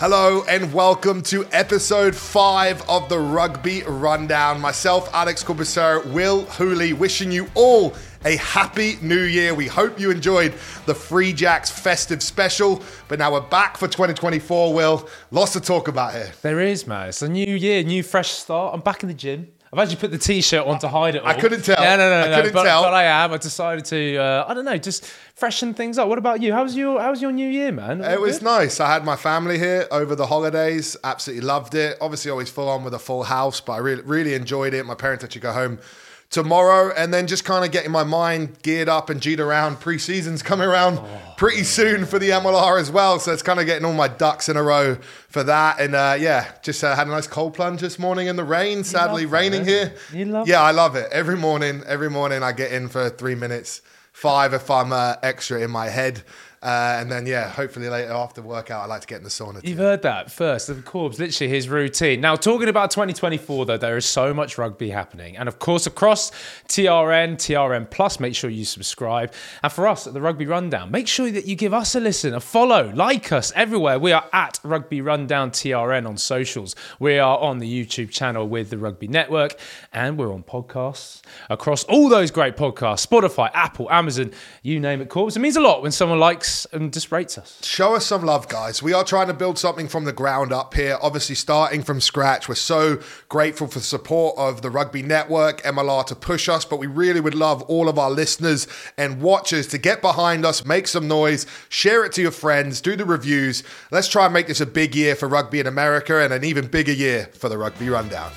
Hello and welcome to episode five of the Rugby Rundown. Myself, Alex Corbisiero, Will Hooley, wishing you all a happy new year. We hope you enjoyed the Free Jacks festive special, but now we're back for 2024. Will, lots to talk about here. There is, man. It's a new year, new fresh start. I'm back in the gym. I've actually put the t-shirt on to hide it all. I couldn't tell. Yeah, no, no, I no. couldn't but, tell. but I am. I decided to. Uh, I don't know, just freshen things up. What about you? How's your How's your new year, man? All It was good? nice. I had my family here over the holidays. Absolutely loved it. Obviously, always full on with a full house, but I really, really enjoyed it. My parents actually go home tomorrow, and then just kind of getting my mind geared up and G'd around. Pre-season's coming around pretty soon for the MLR as well, so it's kind of getting all my ducks in a row for that. And uh, yeah, just uh, had a nice cold plunge this morning in the rain. Sadly, raining that. here. Yeah, I love it. Every morning, every morning I get in for three minutes, five if I'm uh, extra in my head. Uh, and then, yeah, hopefully later after workout, I like to get in the sauna. You've heard that first. Of Corbs, literally his routine. Now, talking about 2024, though, there is so much rugby happening. And of course, across TRN, TRN Plus, make sure you subscribe. And for us at the Rugby Rundown, make sure that you give us a listen, a follow, like us everywhere. We are at Rugby Rundown TRN on socials. We are on the YouTube channel with the Rugby Network, and we're on podcasts across all those great podcasts Spotify, Apple, Amazon, you name it, Corbs. It means a lot when someone likes and just rates us. Show us some love, guys. We are trying to build something from the ground up here, obviously starting from scratch. We're so grateful for the support of the Rugby Network, MLR, to push us, but we really would love all of our listeners and watchers to get behind us, make some noise, share it to your friends, do the reviews. Let's try and make this a big year for rugby in America and an even bigger year for the Rugby Rundown.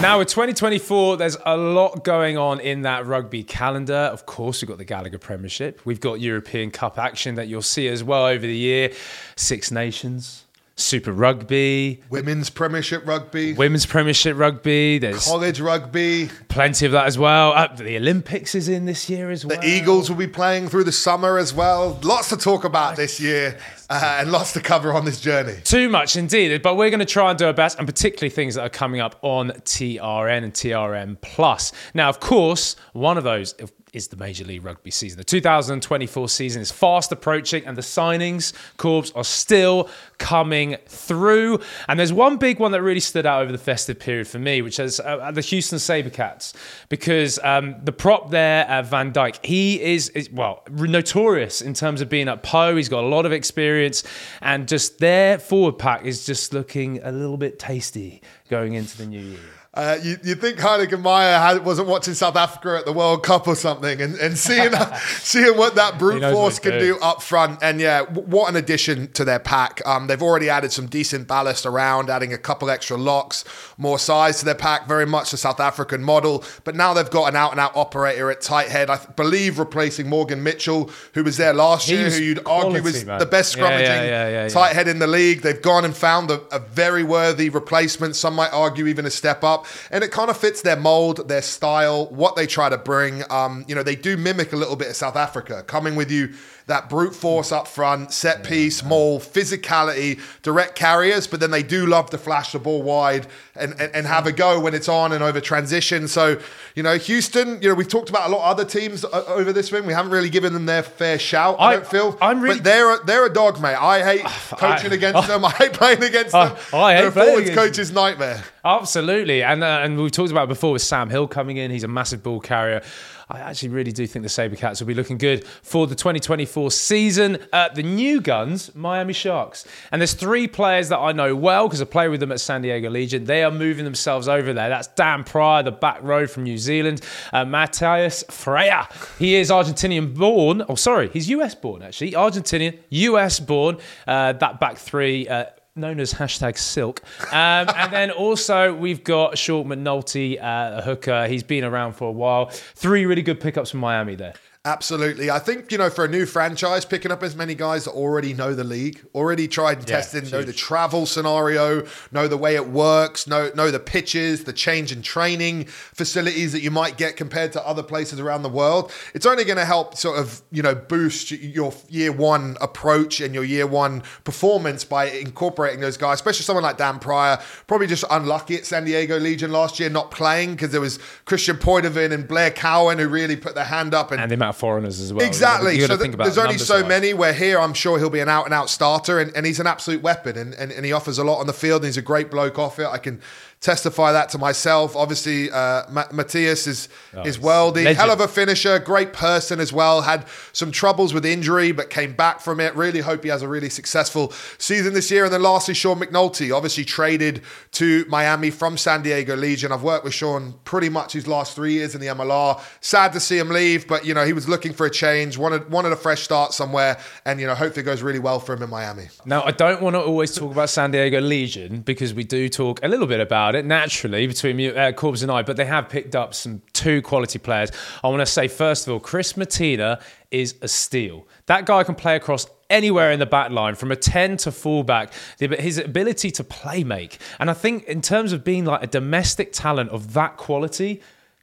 Now, with 2024, there's a lot going on in that rugby calendar. Of course, we've got the Gallagher Premiership. We've got European Cup action that you'll see as well over the year. Six Nations, Super Rugby, Women's Premiership Rugby, Women's Premiership Rugby. There's College Rugby. plenty of that as well. Uh, the Olympics is in this year as well. The Eagles will be playing through the summer as well. Lots to talk about this year uh, and lots to cover on this journey. Too much indeed, but we're going to try and do our best, and particularly things that are coming up on TRN and TRN Plus. Now, of course, one of those is the Major League Rugby season. The 2024 season is fast approaching, and the signings corps are still coming through. And there's one big one that really stood out over the festive period for me, which is uh, the Houston Sabercats, because um, the prop there, uh, Van Dyke, he is, is well notorious in terms of being at Poe. He's got a lot of experience, and just their forward pack is just looking a little bit tasty going into the new year. Uh, you, you think Heyneke Meyer had, wasn't watching South Africa at the World Cup or something and, and seeing, seeing what that brute force can do up front. And yeah, w- what an addition to their pack. Um, they've already added some decent ballast around, adding a couple extra locks, more size to their pack, very much the South African model. But now they've got an out and out operator at tight head, I th- believe replacing Morgan Mitchell, who was there last He year, who you'd argue was man. the best scrummaging yeah, yeah, yeah. tight head in the league. They've gone and found a, a very worthy replacement. Some might argue even a step up, and it kind of fits their mold, their style, what they try to bring. Um, you know, they do mimic a little bit of South Africa, coming with you that brute force up front, set piece, maul, physicality, direct carriers, but then they do love to flash the ball wide and, and, and have a go when it's on and over transition. So, you know, Houston, you know, we've talked about a lot of other teams over this win. We haven't really given them their fair shout, I, I- don't feel. I'm really- but they're a, they're a dog, mate. I hate coaching I- against them. I hate playing against I- them. I hate They're forwards coach's nightmare. Absolutely, and uh, and we talked about it before with Sam Hill coming in. He's a massive ball carrier. I actually really do think the Sabercats will be looking good for the 2024 season. Uh, the new guns, Miami Sharks, and there's three players that I know well because I play with them at San Diego Legion. They are moving themselves over there. That's Dan Pryor, the back row from New Zealand. Uh, Matthias Freya, he is Argentinian born. Oh, sorry, he's US born actually. Argentinian, US born. Uh, that back three. Known as hashtag silk. Um, and then also we've got Sean McNulty, uh, a hooker. He's been around for a while. Three really good pickups from Miami there. Absolutely. I think, you know, for a new franchise, picking up as many guys that already know the league, already tried and Yeah, tested, know the travel scenario, know the way it works, know, know the pitches, the change in training facilities that you might get compared to other places around the world. It's only going to help sort of, you know, boost your year one approach and your year one performance by incorporating those guys, especially someone like Dan Pryor, probably just unlucky at San Diego Legion last year, not playing because there was Christian Poidevin and Blair Cowan who really put their hand up and, And amount amount of foreigners as well. Exactly. You so th- there's only so many. Where here, I'm sure he'll be an out and out starter, and, and he's an absolute weapon, and, and, and he offers a lot on the field, and he's a great bloke off it. I can testify that to myself. Obviously, uh, Ma- Matthias is oh, is worldy, legend. hell of a finisher, great person as well. Had some troubles with injury, but came back from it. Really hope he has a really successful season this year. And then lastly, Sean McNulty, obviously traded to Miami from San Diego Legion. I've worked with Sean pretty much his last three years in the MLR. Sad to see him leave, but you know he was looking for a change, wanted wanted a fresh start somewhere, and you know hopefully it goes really well for him in Miami. Now I don't want to always talk about San Diego Legion because we do talk a little bit about about it naturally between uh, Corbs and I, but they have picked up some two quality players. I want to say, first of all, Chris Mattina is a steal. That guy can play across anywhere in the back line from a 10 to fullback his ability to play make and i think in terms of being like a domestic talent of that quality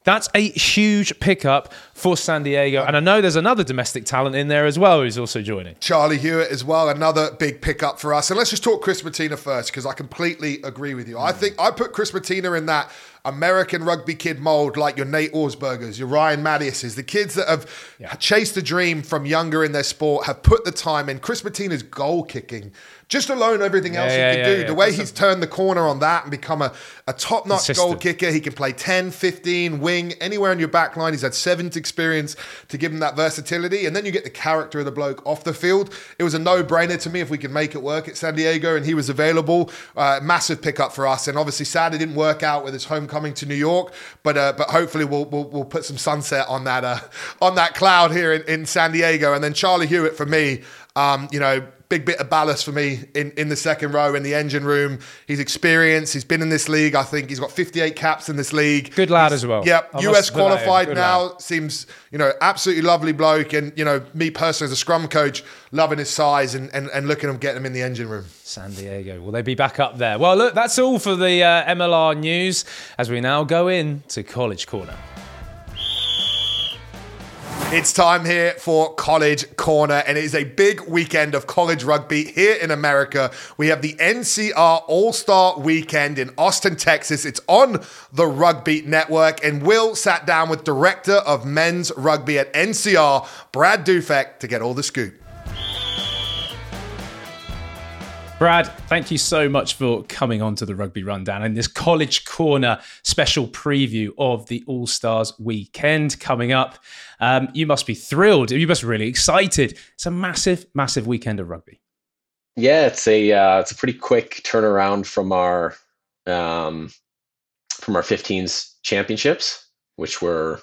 that's a huge pickup for San Diego. And I know there's another domestic talent in there as well who's also joining. Charlie Hewitt as well, another big pickup for us. And let's just talk Chris Mattina first, because I completely agree with you. I think I put Chris Mattina in that American rugby kid mold, like your Nate Augspurgers, your Ryan Matyas's, the kids that have yeah. chased the dream from younger in their sport, have put the time in. Chris Mattina's goal kicking just alone, everything else yeah, he can do. the way he's turned the corner on that and become a, a top notch goal kicker. He can play 10, 15, wing, anywhere in your back line. He's had sevens experience to give him that versatility. And then you get the character of the bloke off the field. It was a no brainer to me if we could make it work at San Diego and he was available. Uh, massive pickup for us. And obviously, sad it didn't work out with his homecoming to New York, but uh, but hopefully we'll, we'll, we'll put some sunset on that uh, on that cloud here in, in San Diego. And then Charlie Hewitt for me, um, you know, big bit of ballast for me in, in the second row in the engine room. He's experienced. He's been in this league. I think he's got 58 caps in this league. Good lad he's, as well. Yep. I US qualified now. Lad. Seems, you know, absolutely lovely bloke. And, you know, me personally as a scrum coach, loving his size and, and, and looking at him, getting him in the engine room. San Diego. Will they be back up there? Well, look, that's all for the uh, MLR news as we now go in to College Corner. It's time here for College Corner, and it is a big weekend of college rugby here in America. We have the NCR All Star Weekend in Austin, Texas. It's on the Rugby Network, and Will sat down with Director of Men's Rugby at NCR, Brad Dufek, to get all the scoop. Brad, thank you so much for coming on to the Rugby Rundown and this College Corner special preview of the All Stars weekend coming up. Um, you must be thrilled. You must be really excited. It's a massive, massive weekend of rugby. Yeah, it's a uh, it's a pretty quick turnaround from our um, from our 15s championships, which were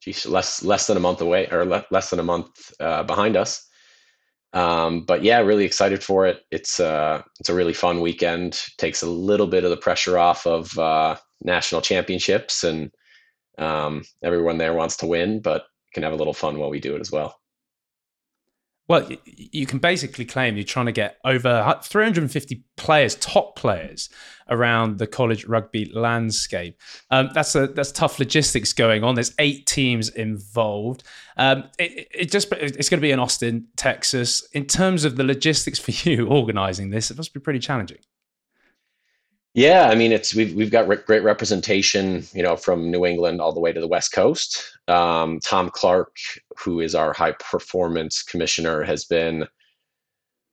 geez, less less than a month away or le- less than a month uh, behind us. Um, but yeah, really excited for it. It's uh, it's a really fun weekend. Takes a little bit of the pressure off of uh, national championships, and um, everyone there wants to win, but can have a little fun while we do it as well. Well, you can basically claim you're trying to get over 350 players, top players, around the college rugby landscape. Um, that's a that's tough logistics going on. There's eight teams involved. Um, it, it, just it's going to be in Austin, Texas. In terms of the logistics for you organizing this, it must be pretty challenging. Yeah, I mean, it's we've we've got re- great representation, you know, from New England all the way to the West Coast. Um, Tom Clark, who is our high performance commissioner, has been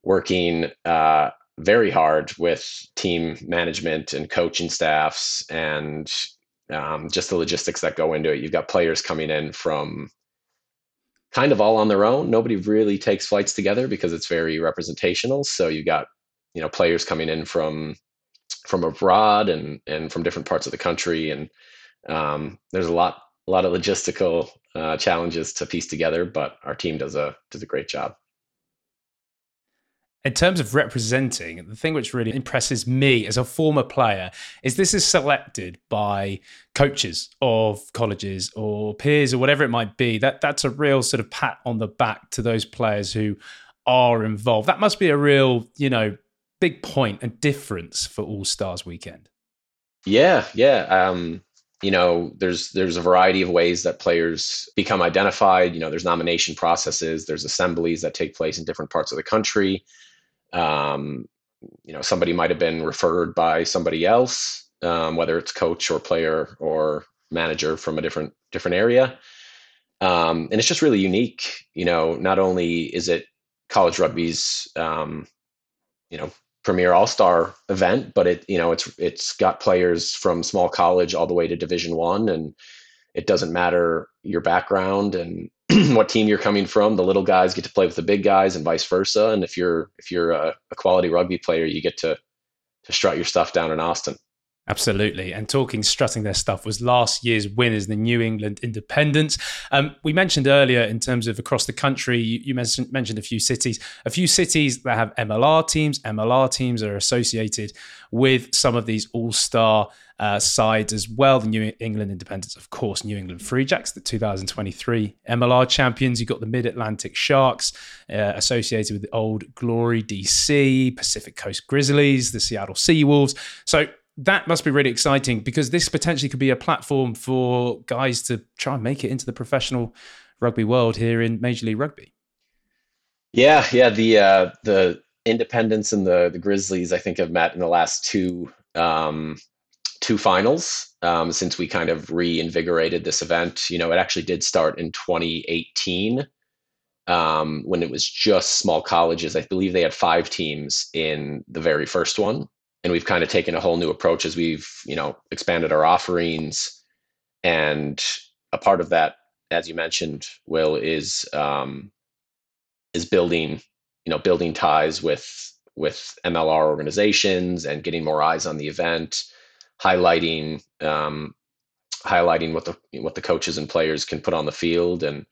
working uh, very hard with team management and coaching staffs and um, just the logistics that go into it. You've got players coming in from kind of all on their own. Nobody really takes flights together because it's very representational. So you've got you know players coming in from from abroad and and from different parts of the country. And um, there's a lot a lot of logistical uh, challenges to piece together but our team does a does a great job. In terms of representing the thing which really impresses me as a former player is this is selected by coaches of colleges or peers or whatever it might be. That that's a real sort of pat on the back to those players who are involved. That must be a real you know big point and difference for All Stars weekend? Yeah, yeah. Um, you know, there's there's a variety of ways that players become identified. You know, there's nomination processes, there's assemblies that take place in different parts of the country. Um, you know, somebody might have been referred by somebody else, um, whether it's coach or player or manager from a different different area. Um, and it's just really unique. You know, not only is it college rugby's, um, you know, premier all-star event, but it, you know, it's it's got players from small college all the way to Division One, and it doesn't matter your background and what team you're coming from. The little guys get to play with the big guys, and vice versa. And if you're if you're a, a quality rugby player, you get to to strut your stuff down in Austin. Absolutely. And talking strutting their stuff was last year's winners, the New England Independents. Um, we mentioned earlier in terms of across the country, you, you, mentioned, mentioned a few cities, a few cities that have MLR teams. MLR teams are associated with some of these all star uh, sides as well. The New England Independents, of course, New England Free Jacks, the 2023 MLR champions. You've got the Mid Atlantic Sharks uh, associated with the old Glory DC, Pacific Coast Grizzlies, the Seattle Seawolves. So that must be really exciting because this potentially could be a platform for guys to try and make it into the professional rugby world here in Major League Rugby. Yeah, yeah. The uh, the Independents and the the Grizzlies, I think, have met in the last two um, two finals um, since we kind of reinvigorated this event. You know, it actually did start in 2018 um, when it was just small colleges. I believe they had five teams in the very first one and we've kind of taken a whole new approach as we've you know expanded our offerings. And a part of that as you mentioned will is um, is building you know building ties with with mlr organizations and getting more eyes on the event highlighting um, highlighting what the what the coaches and players can put on the field and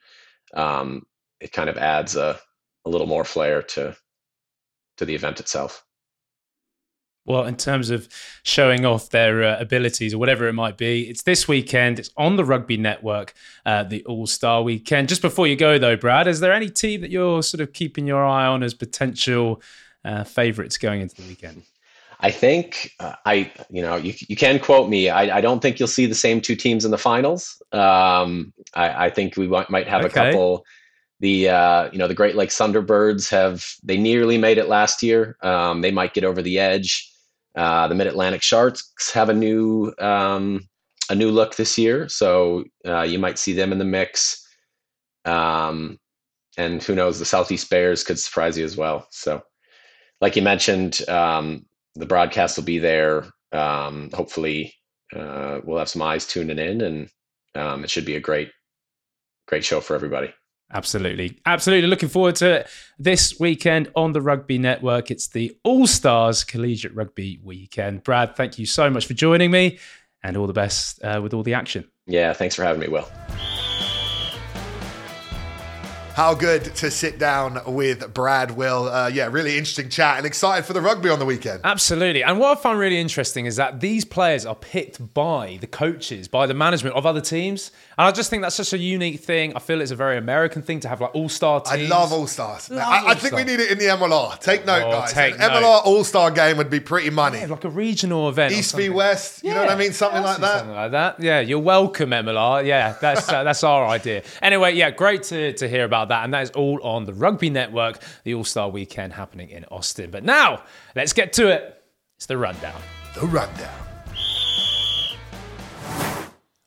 um, it kind of adds a, a little more flair to to the event itself well, in terms of showing off their uh, abilities or whatever it might be, it's this weekend. It's on the Rugby Network, uh, the All Star Weekend. Just before you go, though, Brad, is there any team that you're sort of keeping your eye on as potential uh, favourites going into the weekend? I think uh, I, you know, you, you can quote me. I, I don't think you'll see the same two teams in the finals. Um, I, I think we might have okay. a couple the uh, you know the Great Lakes Thunderbirds have they nearly made it last year. Um, they might get over the edge. Uh, the Mid Atlantic Sharks have a new um, a new look this year, so uh, you might see them in the mix. Um, and who knows, the Southeast Bears could surprise you as well. So, like you mentioned, um, the broadcast will be there. Um, hopefully, uh, we'll have some eyes tuning in, and um, it should be a great, great show for everybody. Absolutely. Absolutely. Looking forward to it this weekend on the Rugby Network. It's the All Stars Collegiate Rugby Weekend. Brad, thank you so much for joining me and all the best uh, with all the action. Yeah, thanks for having me, Will. How good to sit down with Brad Will. Uh, yeah, really interesting chat and excited for the rugby on the weekend. Absolutely. And what I find really interesting is that these players are picked by the coaches, by the management of other teams. And I just think that's such a unique thing. I feel it's a very American thing to have like all star teams. I love all stars. I, I, think we need it in the MLR. Take note, oh, guys. Take An note. MLR all star game would be pretty money. Yeah, like a regional event. East v West. You yeah, know what I mean? Something like that. Something like that. Yeah, you're welcome, MLR. Yeah, that's uh, that's our idea. Anyway, yeah, great to, to hear about that. And that is all on the Rugby Network, the All Star Weekend happening in Austin. But now, let's get to it. It's the rundown. The rundown.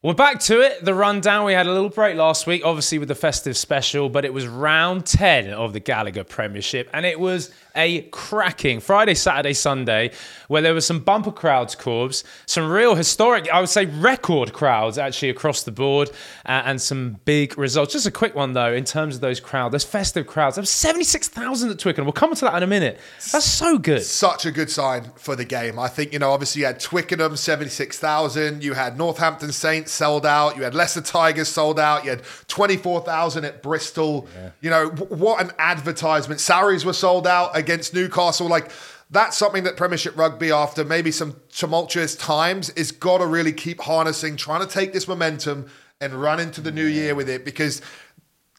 We're back to it. The rundown. We had a little break last week, obviously with the festive special, but it was round 10 of the Gallagher Premiership, and it was a cracking Friday, Saturday, Sunday, where there were some bumper crowds, Corbs, some real historic, I would say record crowds actually across the board, uh, and some big results. Just a quick one though, in terms of those crowds, those festive crowds. There was 76,000 at Twickenham. We'll come to that in a minute. That's so good. Such a good sign for the game. I think, you know, obviously you had Twickenham, 76,000. You had Northampton Saints sold out. You had Leicester Tigers sold out. You had 24,000 at Bristol. Yeah. You know, w- what an advertisement. Sarries were sold out against Newcastle. Like, that's something that Premiership Rugby, after maybe some tumultuous times, is got to really keep harnessing, trying to take this momentum and run into the new year with it. Because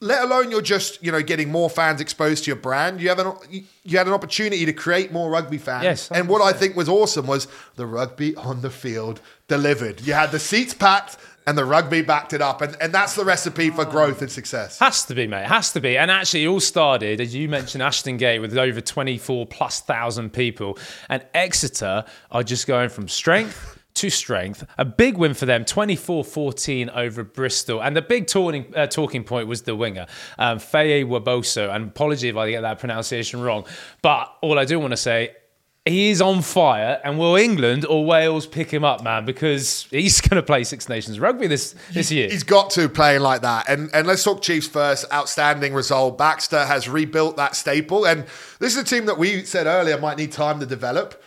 let alone you're just you know getting more fans exposed to your brand you have an you had an opportunity to create more rugby fans. Yes and what i think was awesome was the rugby on the field delivered. You had the seats packed and the rugby backed it up. And, and that's the recipe for growth and success. Has to be, mate. Has to be. And actually, it all started, as you mentioned, Ashton Gate with over 24 plus thousand people. And Exeter are just going from strength to strength. A big win for them, 24-14 over Bristol. And the big talking, uh, talking point was the winger, um, Feyi-Waboso. And apology if I get that pronunciation wrong. But all I do want to say, he is on fire, and will England or Wales pick him up, man? Because he's going to play Six Nations rugby this this year. He's got to playing like that. And and let's talk Chiefs first. Outstanding result. Baxter has rebuilt that staple, and this is a team that we said earlier might need time to develop.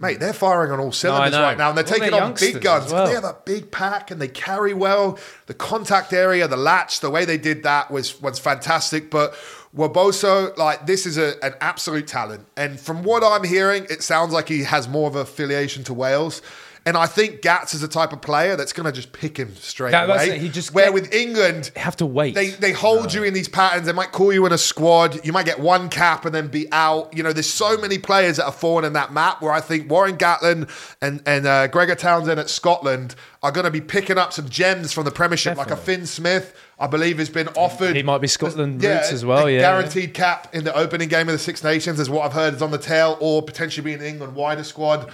Mate, they're firing on all cylinders know. right now, and they're taking on big guns. well. They have a big pack, and they carry well. The contact area, the latch, the way they did that was was fantastic. But Waboso, like this is a, an absolute talent, and from what I'm hearing, it sounds like he has more of an affiliation to Wales. And I think Gats is the type of player that's going to just pick him straight That- away. He just where with England, They have to wait. they they hold you in these patterns. They might call you in a squad. You might get one cap and then be out. You know, there's so many players that are falling in that map. Where I think Warren Gatland and and uh, Gregor Townsend at Scotland are going to be picking up some gems from the Premiership, like a Fin Smith. I believe has been offered. He might be Scotland roots as well, a yeah, guaranteed cap in the opening game of the Six Nations is what I've heard is on the tail, or potentially being an England wider squad.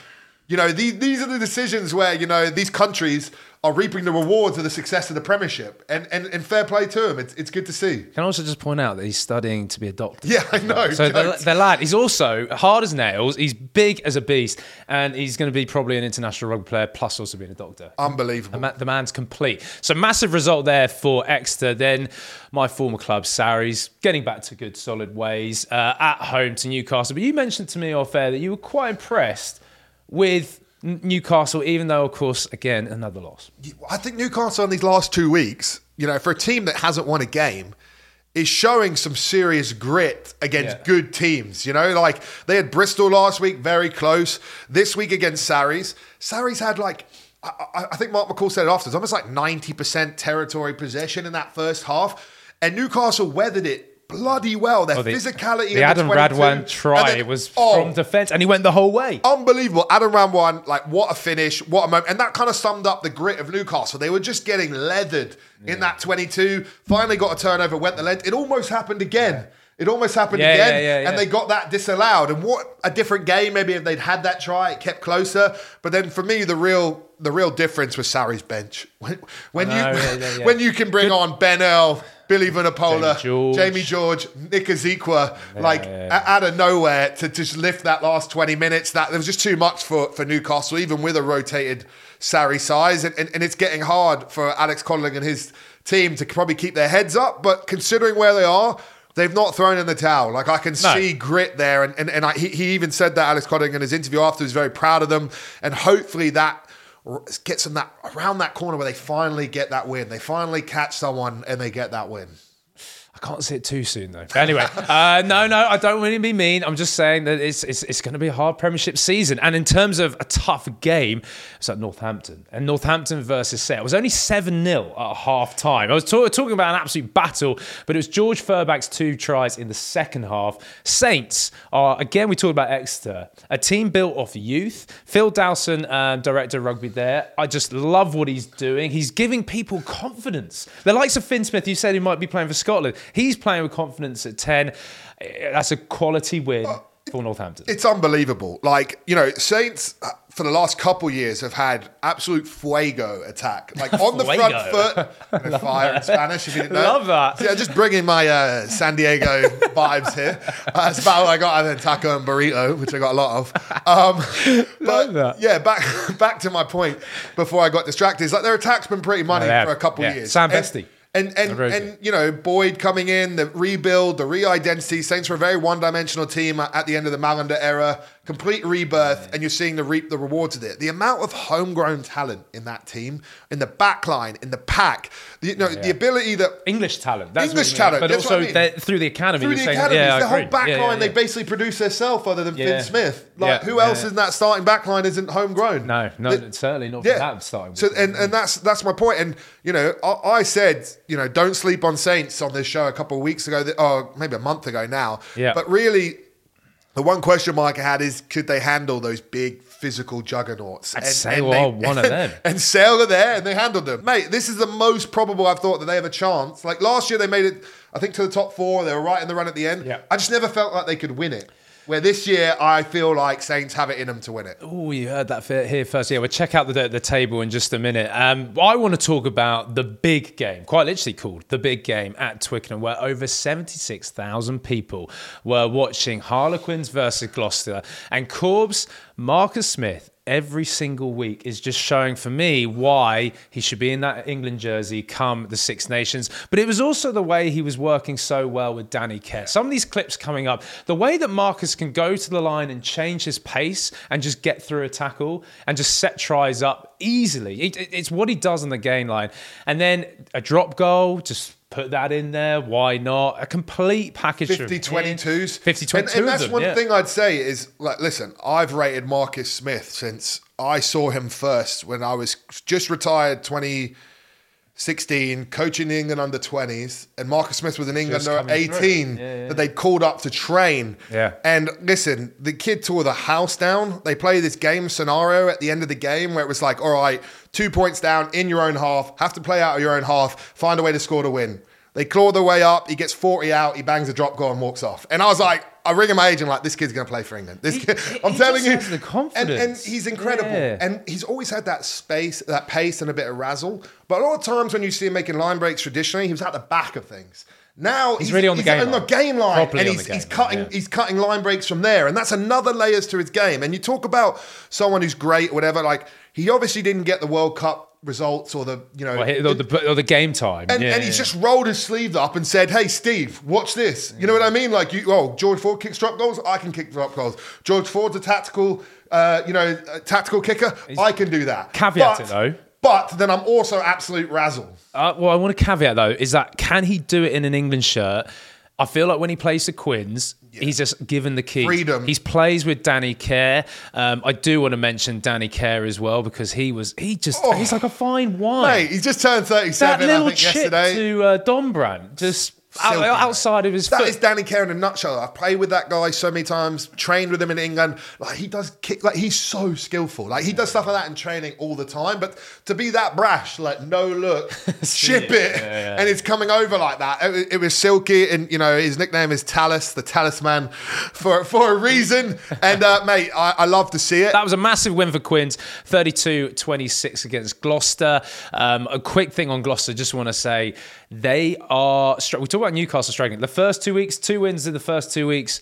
You know, these, these are the decisions where, you know, these countries are reaping the rewards of the success of the Premiership. And and, and fair play to him. It's, it's good to see. Can I also just point out that he's studying to be a doctor? Yeah, I know. So the, the lad, he's also hard as nails. He's big as a beast, and he's going to be probably an international rugby player, plus also being a doctor. Unbelievable. The, ma- the man's complete. So massive result there for Exeter. Then my former club, Sarries, getting back to good solid ways uh, at home to Newcastle. But you mentioned to me off air that you were quite impressed with Newcastle, even though, of course, again, another loss. I think Newcastle in these last two weeks, you know, for a team that hasn't won a game, is showing some serious grit against Yeah. good teams. You know, like they had Bristol last week, very close. This week against Sarries, Sarries had like. I, I- think Mark McCall said it afterwards, almost like 90% territory possession in that first half. And Newcastle weathered it bloody well. Their Oh, the- physicality. The Adam 22, Radwan try then- was oh, from defence, and he went the whole way. unbelievable. Adam Radwan, like what a finish, what a moment. And that kind of summed up the grit of Newcastle. They were just getting leathered in that 22. Finally got a turnover, went the length. It almost happened again. It almost happened Yeah, again. yeah, yeah, yeah. And they got that disallowed. And what a different game. Maybe if they'd had that try, it kept closer. But then for me, the real the real difference was Sarri's bench. When, when you yeah, yeah, yeah. when you can bring on Ben Earl, Billy Vunipola, Jamie George. Jamie George, Nick Isiekwe, like yeah, a- out of nowhere to just lift that last 20 minutes. That there was just too much for, for Newcastle, even with a rotated Sarri size. And, and, and it's getting hard for Alex Codling and his team to probably keep their heads up. But considering where they are, they've not thrown in the towel. Like I can see grit there. And, and, and I, he, he even said that, Alex Codling, in his interview after, was very proud of them. And hopefully that gets them that around that corner where they finally get that win. They finally catch someone and they get that win. Can't see it too soon though. But anyway, uh, no, no, I don't to be mean. I'm just saying that it's it's, it's going to be a hard Premiership season. And in terms of a tough game, it's at Northampton and Northampton versus Sale. It was only seven 0 at half time. I was talk- talking about an absolute battle, but it was George Furbank's two tries in the second half. Saints are again. We talked about Exeter, a team built off youth. Phil Dowson, um, director of rugby there. I just love what he's doing. He's giving people confidence. The likes of Fin Smith, you said he might be playing for Scotland. He's playing with confidence at 10. Eh, That's a quality win for Northampton. It's unbelievable. Like, you know, Saints uh, for the last couple years have had absolute fuego attack. Like on the front foot. You fire in Spanish, if you didn't know. Love that. Yeah, just bringing my uh, San Diego vibes here. Uh, that's about what I got. And then taco and burrito, which I got a lot of. Um, but that. yeah, back back to my point before I got distracted. It's like their attack's been pretty money for a couple Yeah. years. Sam Vesty. And and and good. you know Boyd coming in, the rebuild, the re-identity. Saints were a very one-dimensional team at at the end of the Mallinder era. Complete rebirth, and you're seeing the reap the rewards of it. The amount of homegrown talent in that team, in the back line, in the pack, the, you know, the ability that English talent. That's English talent, But also I mean. through the academy. through the saying, academies, yeah, the whole back Yeah, line, yeah, they basically produce themselves other than Yeah. Fin Smith. Like Yeah, who else yeah. in that starting back line isn't homegrown? No, no, The- certainly not for that starting. So and, and that's that's my point. And you know, I, I said you know don't sleep on Saints on this show a couple of weeks ago, that, or maybe a month ago now. Yeah. But really, the one question mark I had is could they handle those big physical juggernauts? I'd say, well, one of them. And Sale are there, and they handled them, mate. This is the most probable I've thought that they have a chance. Like last year, they made it. I think to the top four. They were right in the run at the end. Yeah. I just never felt like they could win it. Where this year, I feel like Saints have it in them to win it. Oh, you heard that here first. Yeah, we'll check out the, the table in just a minute. Um, I want to talk about the big game, quite literally called the big game at Twickenham, where over 76,000 people were watching Harlequins versus Gloucester. And Corbs, Marcus Smith, every single week is just showing for me why he should be in that England jersey come the Six Nations. But it was also the way he was working so well with Danny Care. Some of these clips coming up, the way that Marcus can go to the line and change his pace and just get through a tackle and just set tries up easily. it's what he does on the gain line. And then a drop goal, just put that in there. Why not? A complete package 50 22s. 50 22. And, and that's them, one yeah. thing I'd say is like, listen, I've rated Marcus Smith since I saw him first when I was just retired 2016, coaching the England under 20s. And Marcus Smith was an England under 18 yeah, yeah. that they'd called up to train. Yeah. And listen, the kid tore the house down. They play this game scenario at the end of the game where it was like, all right, two points down in your own half, have to play out of your own half, find a way to score to win. They claw their way up. He gets 40 out. He bangs a drop goal and walks off. And I was like, I ring him my agent like, this kid's going to play for England. This he, kid, he, I'm he telling you. the confidence. And, and he's incredible. Yeah. And he's always had that space, that pace, and a bit of razzle. But a lot of times when you see him making line breaks traditionally, he was at the back of things. Now he's, he's really on the he's game on line. the game line, Properly and he's, he's line, cutting yeah. he's cutting line breaks from there, and that's another layers to his game. And you talk about someone who's great, whatever. Like he obviously didn't get the World Cup results or the you know or the, or the game time. And, yeah, and he's yeah. just rolled his sleeve up and said hey steve watch this. You know what i mean? Like you oh george ford kicks drop goals i can kick drop goals. George ford's a tactical uh, you know tactical kicker he's i can do that. caveat but, it though. but then i'm also absolute razzle. Uh, well i want to caveat though is that can he do it in an england shirt I feel like when he plays the Quins, yeah. he's just given the key. Freedom. He plays with Danny Care. Um, I do want to mention Danny Care as well because he was he just oh, he's like a fine wine. Mate, he's just turned thirty seven. That little I think, chip yesterday. to uh, Dombrandt just Silky, outside of his that foot. is Danny Care in a nutshell. I've played with that guy so many times, trained with him in England. Like he does kick, like he's so skillful. Like he does stuff like that in training all the time. But to be that brash, like no look, ship it, yeah, yeah. and it's coming over like that. It, it, was silky, and you know his nickname is Tallis, the talisman, for for a reason. and uh, mate, I, I, love to see it. That was a massive win for Quins, 32-26 against Gloucester. Um, a quick thing on Gloucester, just want to say they are. We talk about Newcastle striking. The first two weeks, two wins in the first two weeks.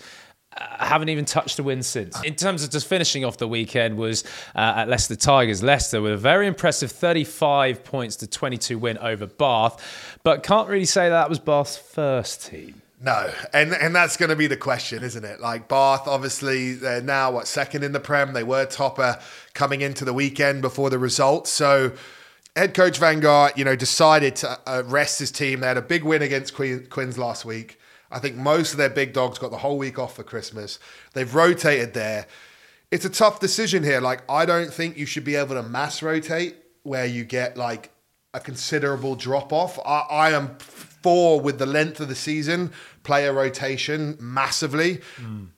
Uh, haven't even touched a win since. In terms of just finishing off the weekend, was uh, at Leicester Tigers. Leicester with a very impressive 35 points to 22 win over Bath, but can't really say that was Bath's first team. No, and and that's going to be the question, isn't it? Like Bath, obviously, they're now what second in the Prem. They were topper coming into the weekend before the results, so head coach Van Graan, you know, decided to uh, rest his team. They had a big win against Quins last week. I think most of their big dogs got the whole week off for Christmas. They've rotated there. It's a tough decision here. Like, I don't think you should be able to mass rotate where you get like a considerable drop off. I, I am for with the length of the season, player rotation massively. Mm.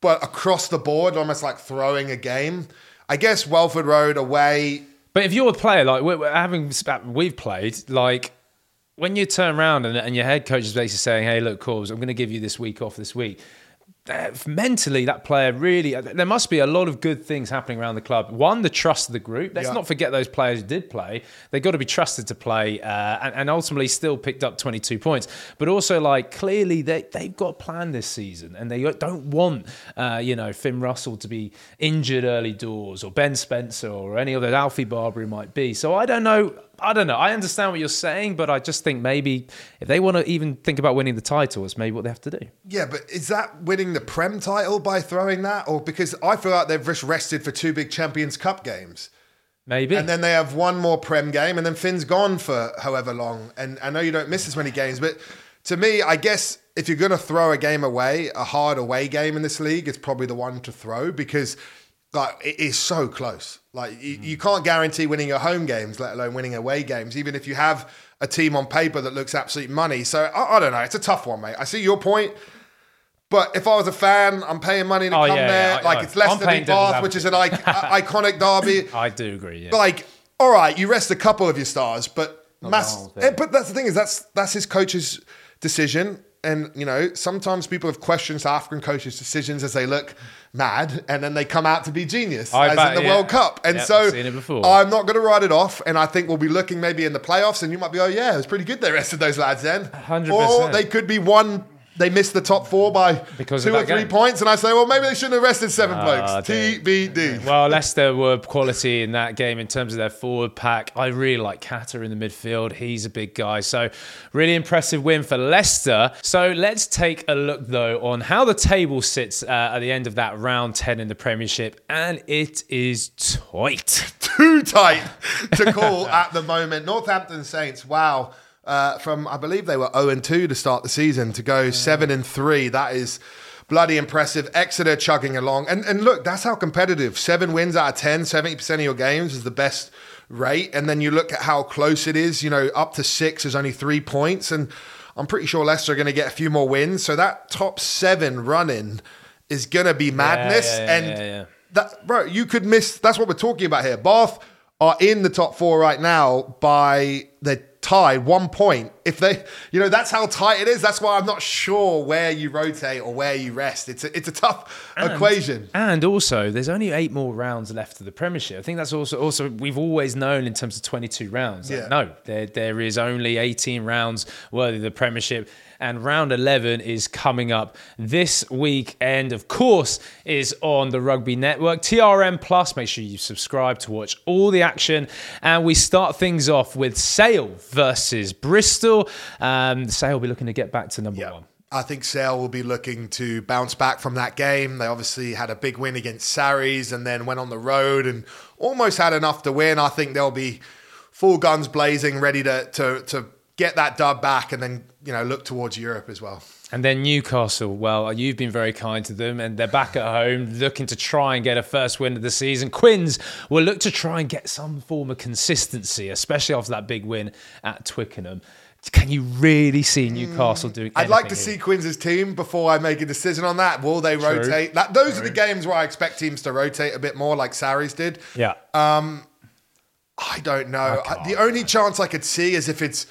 But across the board, almost like throwing a game. I guess Welford Road away but if you're a player, like we're, having we've played, like when you turn around and, and your head coach is basically saying, "Hey, look, Corbs, I'm going to give you this week off this week." Uh, mentally, that player really, uh, there must be a lot of good things happening around the club. One, the trust of the group. Let's yeah. not forget those players who did play. They've got to be trusted to play uh, and, and, ultimately still picked up 22 points. But also, like, clearly they, they've got a plan this season and they don't want, uh, you know, Finn Russell to be injured early doors or Ben Spencer or any other Alfie Barbeary who might be. So I don't know. I don't know. I understand what you're saying, but I just think maybe if they want to even think about winning the title, it's maybe what they have to do. Yeah, but is that winning the Prem title by throwing that, or because I feel like they've just rested for two big Champions Cup games? Maybe. And then they have one more Prem game, and then Finn's gone for however long. And I know you don't miss as many games, but to me, I guess if you're going to throw a game away, a hard away game in this league is probably the one to throw because like it is so close. Like you, mm. you, can't guarantee winning your home games, let alone winning away games, even if you have a team on paper that looks absolute money. So I, I don't know. It's a tough one, mate. I see your point. But if I was a fan, I'm paying money to oh, come yeah, there. Yeah, like I, it's Leicester v Bath, which is an iconic derby. I do agree. Yeah. Like, all right, you rest a couple of your stars, but mass. Eh, but that's the thing is that's that's his coach's decision. And you know, sometimes people have questions South African coaches' decisions as they look mad, and then they come out to be genius, I as bet, in the yeah. World Cup. And Yep, so I've seen it before. I'm not going to write it off, and I think we'll be looking maybe in the playoffs, and you might be, oh yeah, it was pretty good. They rested those lads then, 100%. or they could be one. They missed the top four by Because two or three game. points, and I say, well, maybe they shouldn't have rested seven Ah, blokes. TBD. Well, Leicester were quality in that game in terms of their forward pack. I really like Kata in the midfield. He's a big guy. So, really impressive win for Leicester. So, let's take a look, though, on how the table sits uh, at the end of that round 10 in the Premiership. And it is tight. too tight to call at the moment. Northampton Saints, wow. Uh, from I believe they were 0 and 2 to start the season to go 7 and 3. That is bloody impressive. Exeter chugging along. And and look, that's how competitive. 7 wins out of 10, 70% of your games is the best rate. And then you look at how close it is, you know, up to 6 is only 3 points and I'm pretty sure Leicester are going to get a few more wins. So that top 7 running is going to be madness yeah, yeah, and yeah, yeah. that bro, you could miss. That's what we're talking about here. Bath are in the top four right now by the tied one point. If they, you know, that's how tight it is. That's why I'm not sure where you rotate or where you rest. It's a, it's a tough equation. And also, there's only eight more rounds left of the Premiership. I think that's also also we've always known in terms of 22 rounds. Like, Yeah. No, there there is only 18 rounds worthy of the Premiership, and round 11 is coming up this weekend. Of course, is on the Rugby Network, TRN Plus. Make sure you subscribe to watch all the action, and we start things off with Sale versus Bristol. Um, Sale will be looking to get back to number one. I think Sale will be looking to bounce back from that game. They obviously had a big win against Sarries and then went on the road and almost had enough to win. I think they'll be full guns blazing, ready to to to get that dub back and then you know look towards Europe as well. And then Newcastle, well, you've been very kind to them, and they're back at home looking to try and get a first win of the season. Quins will look to try and get some form of consistency, especially after that big win at Twickenham. Can you really see Newcastle mm. doing? I'd like to anything see Quins' team before I make a decision on that. Will they rotate? That, those are the games where I expect teams to rotate a bit more, like Sarries did. here? Yeah. Um, I don't know. I- the only chance I could see is if it's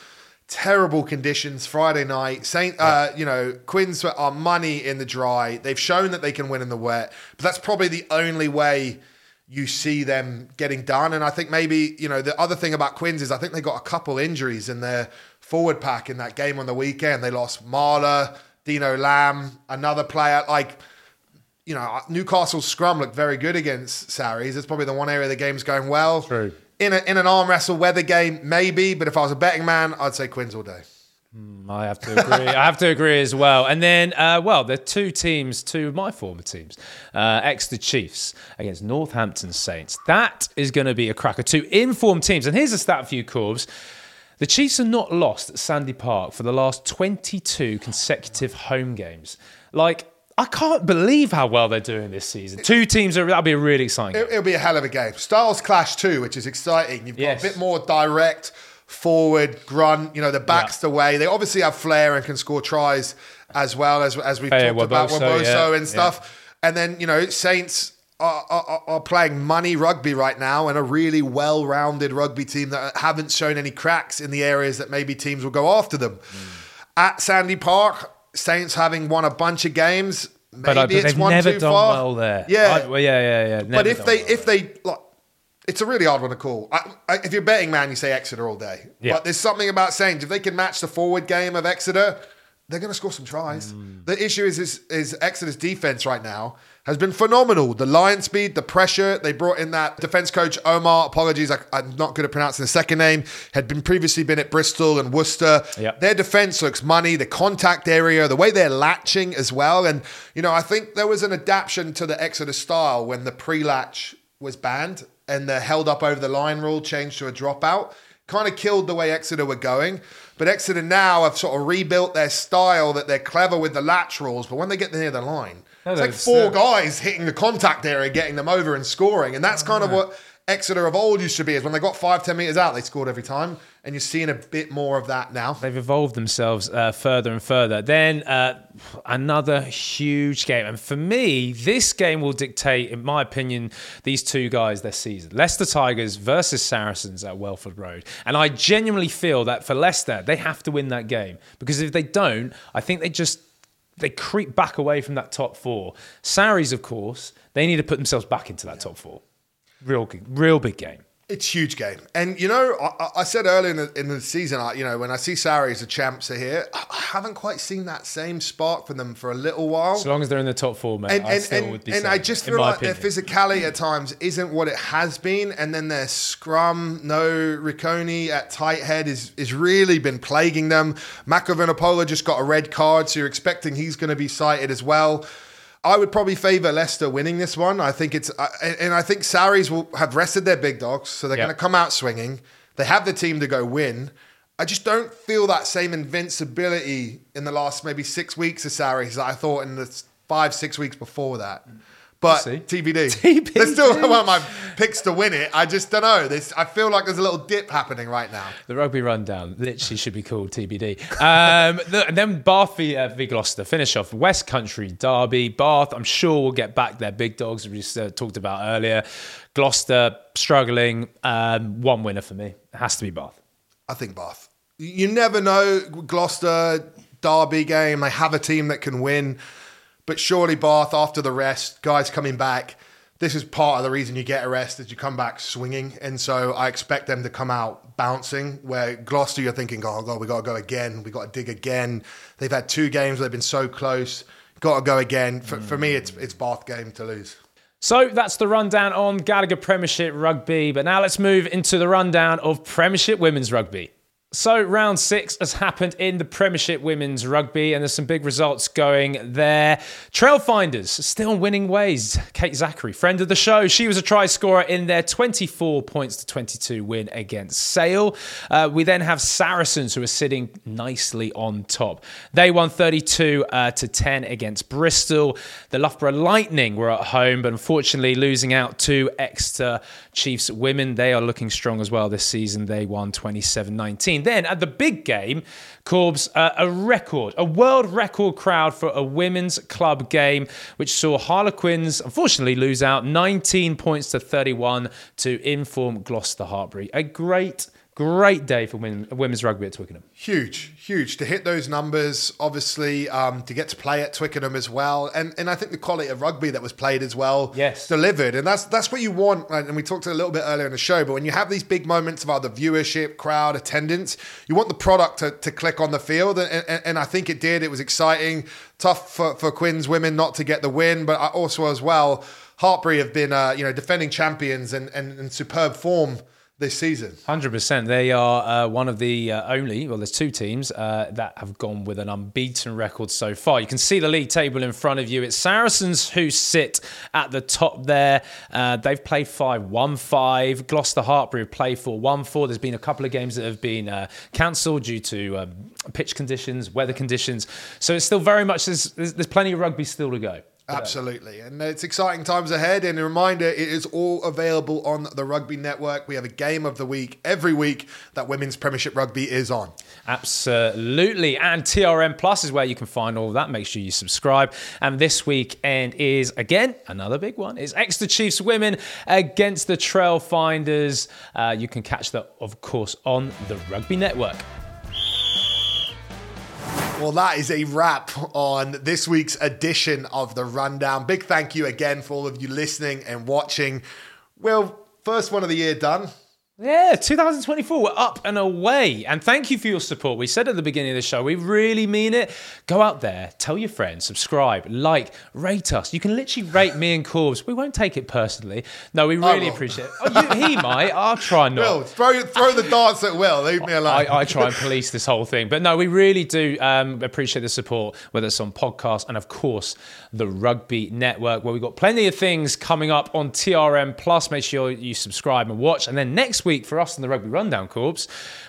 terrible conditions Friday night. Saint, uh, you know, Quins are money in the dry. They've shown that they can win in the wet, but that's probably the only way you see them getting done. And I think maybe you know the other thing about Quins is I think they got a couple injuries in their forward pack in that game on the weekend. They lost Marler, Dino Lamb, another player like you know, Newcastle's scrum looked very good against Sarries. It's probably the one area the game's going well. True. In, a, in an arm wrestle weather game, maybe, but if I was a betting man, I'd say Quins all day. I have to agree. I have to agree as well. And then, uh, well, are two teams, two of my former teams, uh, Exeter Chiefs against Northampton Saints. That is going to be a cracker. Two informed teams. And here's a stat for you, Corbs. The Chiefs are not lost at Sandy Park for the last 22 consecutive home games. Like, I can't believe how well they're doing this season. Two teams are that'll be a really exciting. game. It, will be a hell of a game. Styles clash too, which is exciting. You've got Yes. a bit more direct, forward, grunt. You know, the backs the way. They obviously have flair and can score tries as well as as we've Hey, talked about Waboso, Waboso yeah, and stuff. And then you know, Saints. Are, are, are playing money rugby right now and a really well-rounded rugby team that haven't shown any cracks in the areas that maybe teams will go after them. Mm. At Sandy Park, Saints having won a bunch of games. Maybe But, uh, but it's they've one never too done far. well there. Yeah, I- well, yeah, yeah, yeah. but if they well if they like, it's a really hard one to call. I, I, if you're betting man, you say Exeter all day. Yeah. But there's something about Saints if they can match the forward game of Exeter, they're going to score some tries. Mm. The issue is, is is Exeter's defense right now has been phenomenal. The line speed, the pressure. They brought in that defense coach Omar. Apologies, I, I'm not good at pronouncing the second name. Had been previously been at Bristol and Worcester. Yeah. Their defense looks money. The contact area, the way they're latching as well. And you know, I think there was an adaptation to the Exeter style when the pre-latch was banned and the held up over the line rule changed to a dropout. Kind of killed the way Exeter were going. But Exeter now have sort of rebuilt their style that they're clever with the latch rules. But when they get near the line, No, it's like four guys hitting the contact area, getting them over and scoring. And that's kind of what Exeter of old used to be is when they got five, ten meters out, they scored every time. And you're seeing a bit more of that now. They've evolved themselves uh, further and further. Then uh, another huge game. And for me, this game will dictate, in my opinion, these two guys their season. Leicester Tigers versus Saracens at Welford Road. And I genuinely feel that for Leicester, they have to win that game. Because if they don't, I think they just they creep back away from that top four. Sarries, of course, they need to put themselves back into that top four. Real, real big game. It's huge game, and you know, I, I said earlier in the, in the season, I, you know, when I see Sarries, the champs are here, I haven't quite seen that same spark for them for a little while. So long as they're in the top four, mate, and, I and, still and, would be. and saying, I just feel like their physicality at times isn't what it has been, and then their scrum, no Riccioni at tight head is is really been plaguing them. Mako Vunipola just got a red card, so you're expecting he's going to be cited as well. I would probably favour Leicester winning this one. I think it's, uh, and and I think Sarries will have rested their big dogs, so they're Yeah. going to come out swinging. They have the team to go win. I just don't feel that same invincibility in the last maybe six weeks of Sarries that I thought in the s- five, six weeks before that. But see. TBD. TBD. They're still of my picks to win it. I just don't know. This, I feel like there's a little dip happening right now. The rugby rundown literally should be called TBD. Um, the- and then Bath v, uh, v Gloucester finish off West Country Derby. Bath, I'm sure will get back their big dogs we just uh, talked about earlier. Gloucester struggling. Um, one winner for me. It has to be Bath. I think Bath. You never know. Gloucester Derby game. They have a team that can win, but surely Bath after the rest, guys coming back. This is part of the reason you get a rest is you come back swinging, and so I expect them to come out bouncing. Where Gloucester, you're thinking, oh god, we got to go again. We got to dig again. They've had two games where they've been so close. Got to go again. For, for me, it's it's Bath game to lose. So that's the rundown on Gallagher Premiership Rugby. But now let's move into the rundown of Premiership Women's Rugby. So round six has happened in the Premiership Women's Rugby, and there's some big results going there. Trailfinders still winning ways. Kate Zackary, friend of the show, she was a try scorer in their 24 points to 22 win against Sale. Uh, we then have Saracens, who are sitting nicely on top. They won 32 uh, to 10 against Bristol. The Loughborough Lightning were at home, but unfortunately losing out to Exeter Chiefs women. They are looking strong as well this season. They won 27 19. Then at the big game, Corbs, uh, a record, a world record crowd for a women's club game, which saw Harlequins unfortunately lose out 19 points to 31 to inform Gloucester Hartpury. A great, great day for women, women's rugby at Twickenham. Huge, huge to hit those numbers. Obviously, um, to get to play at Twickenham as well, and and I think the quality of rugby that was played as well, Yes. delivered, and that's that's what you want. And we talked a little bit earlier in the show, but when you have these big moments of either viewership, crowd, attendance, you want the product to, to click on the field, and, and, and I think it did. It was exciting, tough for, for Quins' women not to get the win, but also as well, Hartpury have been uh, you know defending champions and, and, and superb form this season. Hundred percent. They are uh, one of the uh, only. Well, there's two teams uh, that have gone with an unbeaten record so far. You can see the league table in front of you. It's Saracens who sit at the top there. Uh, they've played five, one five. Gloucester Hartpury have played four, one four. There's been a couple of games that have been uh, cancelled due to um, pitch conditions, weather conditions. So it's still very much there's, there's plenty of rugby still to go. Absolutely. And it's exciting times ahead. And a reminder, it is all available on the Rugby Network. We have a game of the week every week that Women's Premiership Rugby is on. Absolutely. And TRN Plus is where you can find all of that. Make sure you subscribe. And this weekend is, again, another big one. It's Exeter Chiefs Women against the Trailfinders. Uh, you can catch that, of course, on the Rugby Network. Well, that is a wrap on this week's edition of the Rundown. Big thank you again for all of you listening and watching. Well, first one of the year done. Yeah, 2024, we're up and away. And thank you for your support. We said at the beginning of the show, we really mean it. Go out there, tell your friends, subscribe, like, rate us. You can literally rate me and Corbs. We won't take it personally. No, we really appreciate it. Oh, you, he might. I'll try not. Will, throw, throw the darts at Will. Leave me alone. I, I try and police this whole thing. But no, we really do um, appreciate the support, whether it's on podcast and, of course, the Rugby Network, where we've got plenty of things coming up on TRN Plus. Make sure you subscribe and watch. And then next week, week for us in the Rugby Rundown Corbs,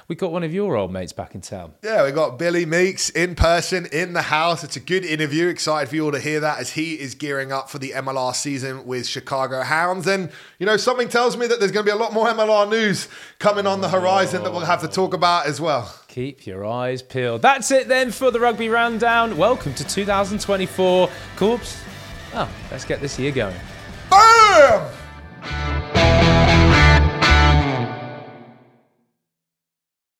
we got one of your old mates back in town. Yeah, we got Billy Meakes in person in the house. It's a good interview. Excited for you all to hear that as he is gearing up for the MLR season with Chicago Hounds. And, you know, something tells me that there's going to be a lot more MLR news coming on the horizon that we'll have to talk about as well. Keep your eyes peeled. That's it then for the Rugby Rundown. Welcome to 2024. Corbs, oh, let's get this year going. Bam!